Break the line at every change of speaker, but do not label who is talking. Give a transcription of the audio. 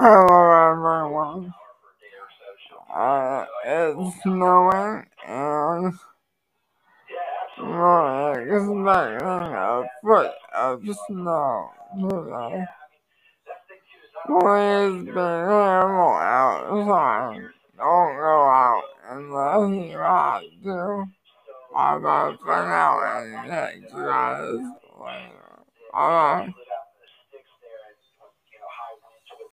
Hello everyone. Uh, it's snowing and we're expecting a foot of snow today. Please be careful outside. Don't go out unless you have to. I'm gonna find out guys later. Alright.